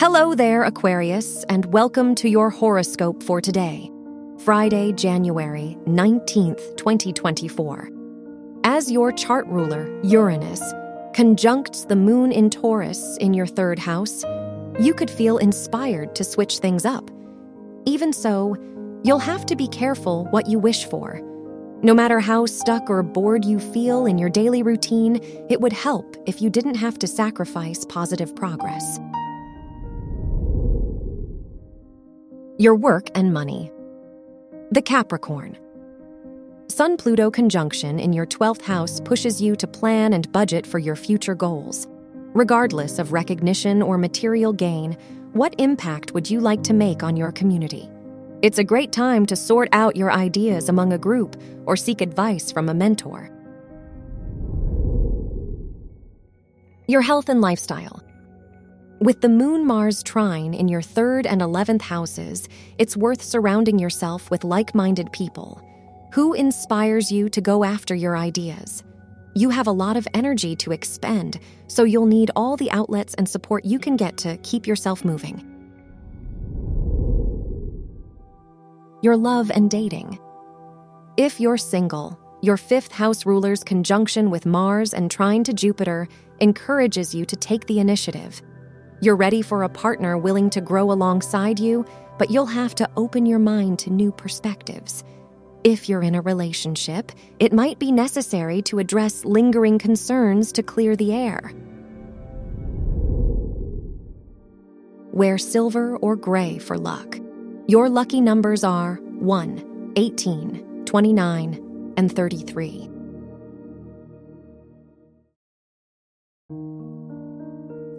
Hello there, Aquarius, and welcome to your horoscope for today, Friday, January 19th, 2024. As your chart ruler, Uranus, conjuncts the moon in Taurus in your third house, you could feel inspired to switch things up. Even so, you'll have to be careful what you wish for. No matter how stuck or bored you feel in your daily routine, it would help if you didn't have to sacrifice positive progress. Your work and money. The Capricorn. Sun Pluto conjunction in your 12th house pushes you to plan and budget for your future goals. Regardless of recognition or material gain, what impact would you like to make on your community? It's a great time to sort out your ideas among a group or seek advice from a mentor. Your health and lifestyle. With the Moon Mars trine in your third and 11th houses, it's worth surrounding yourself with like minded people. Who inspires you to go after your ideas? You have a lot of energy to expend, so you'll need all the outlets and support you can get to keep yourself moving. Your love and dating. If you're single, your fifth house ruler's conjunction with Mars and trine to Jupiter encourages you to take the initiative. You're ready for a partner willing to grow alongside you, but you'll have to open your mind to new perspectives. If you're in a relationship, it might be necessary to address lingering concerns to clear the air. Wear silver or gray for luck. Your lucky numbers are 1, 18, 29, and 33.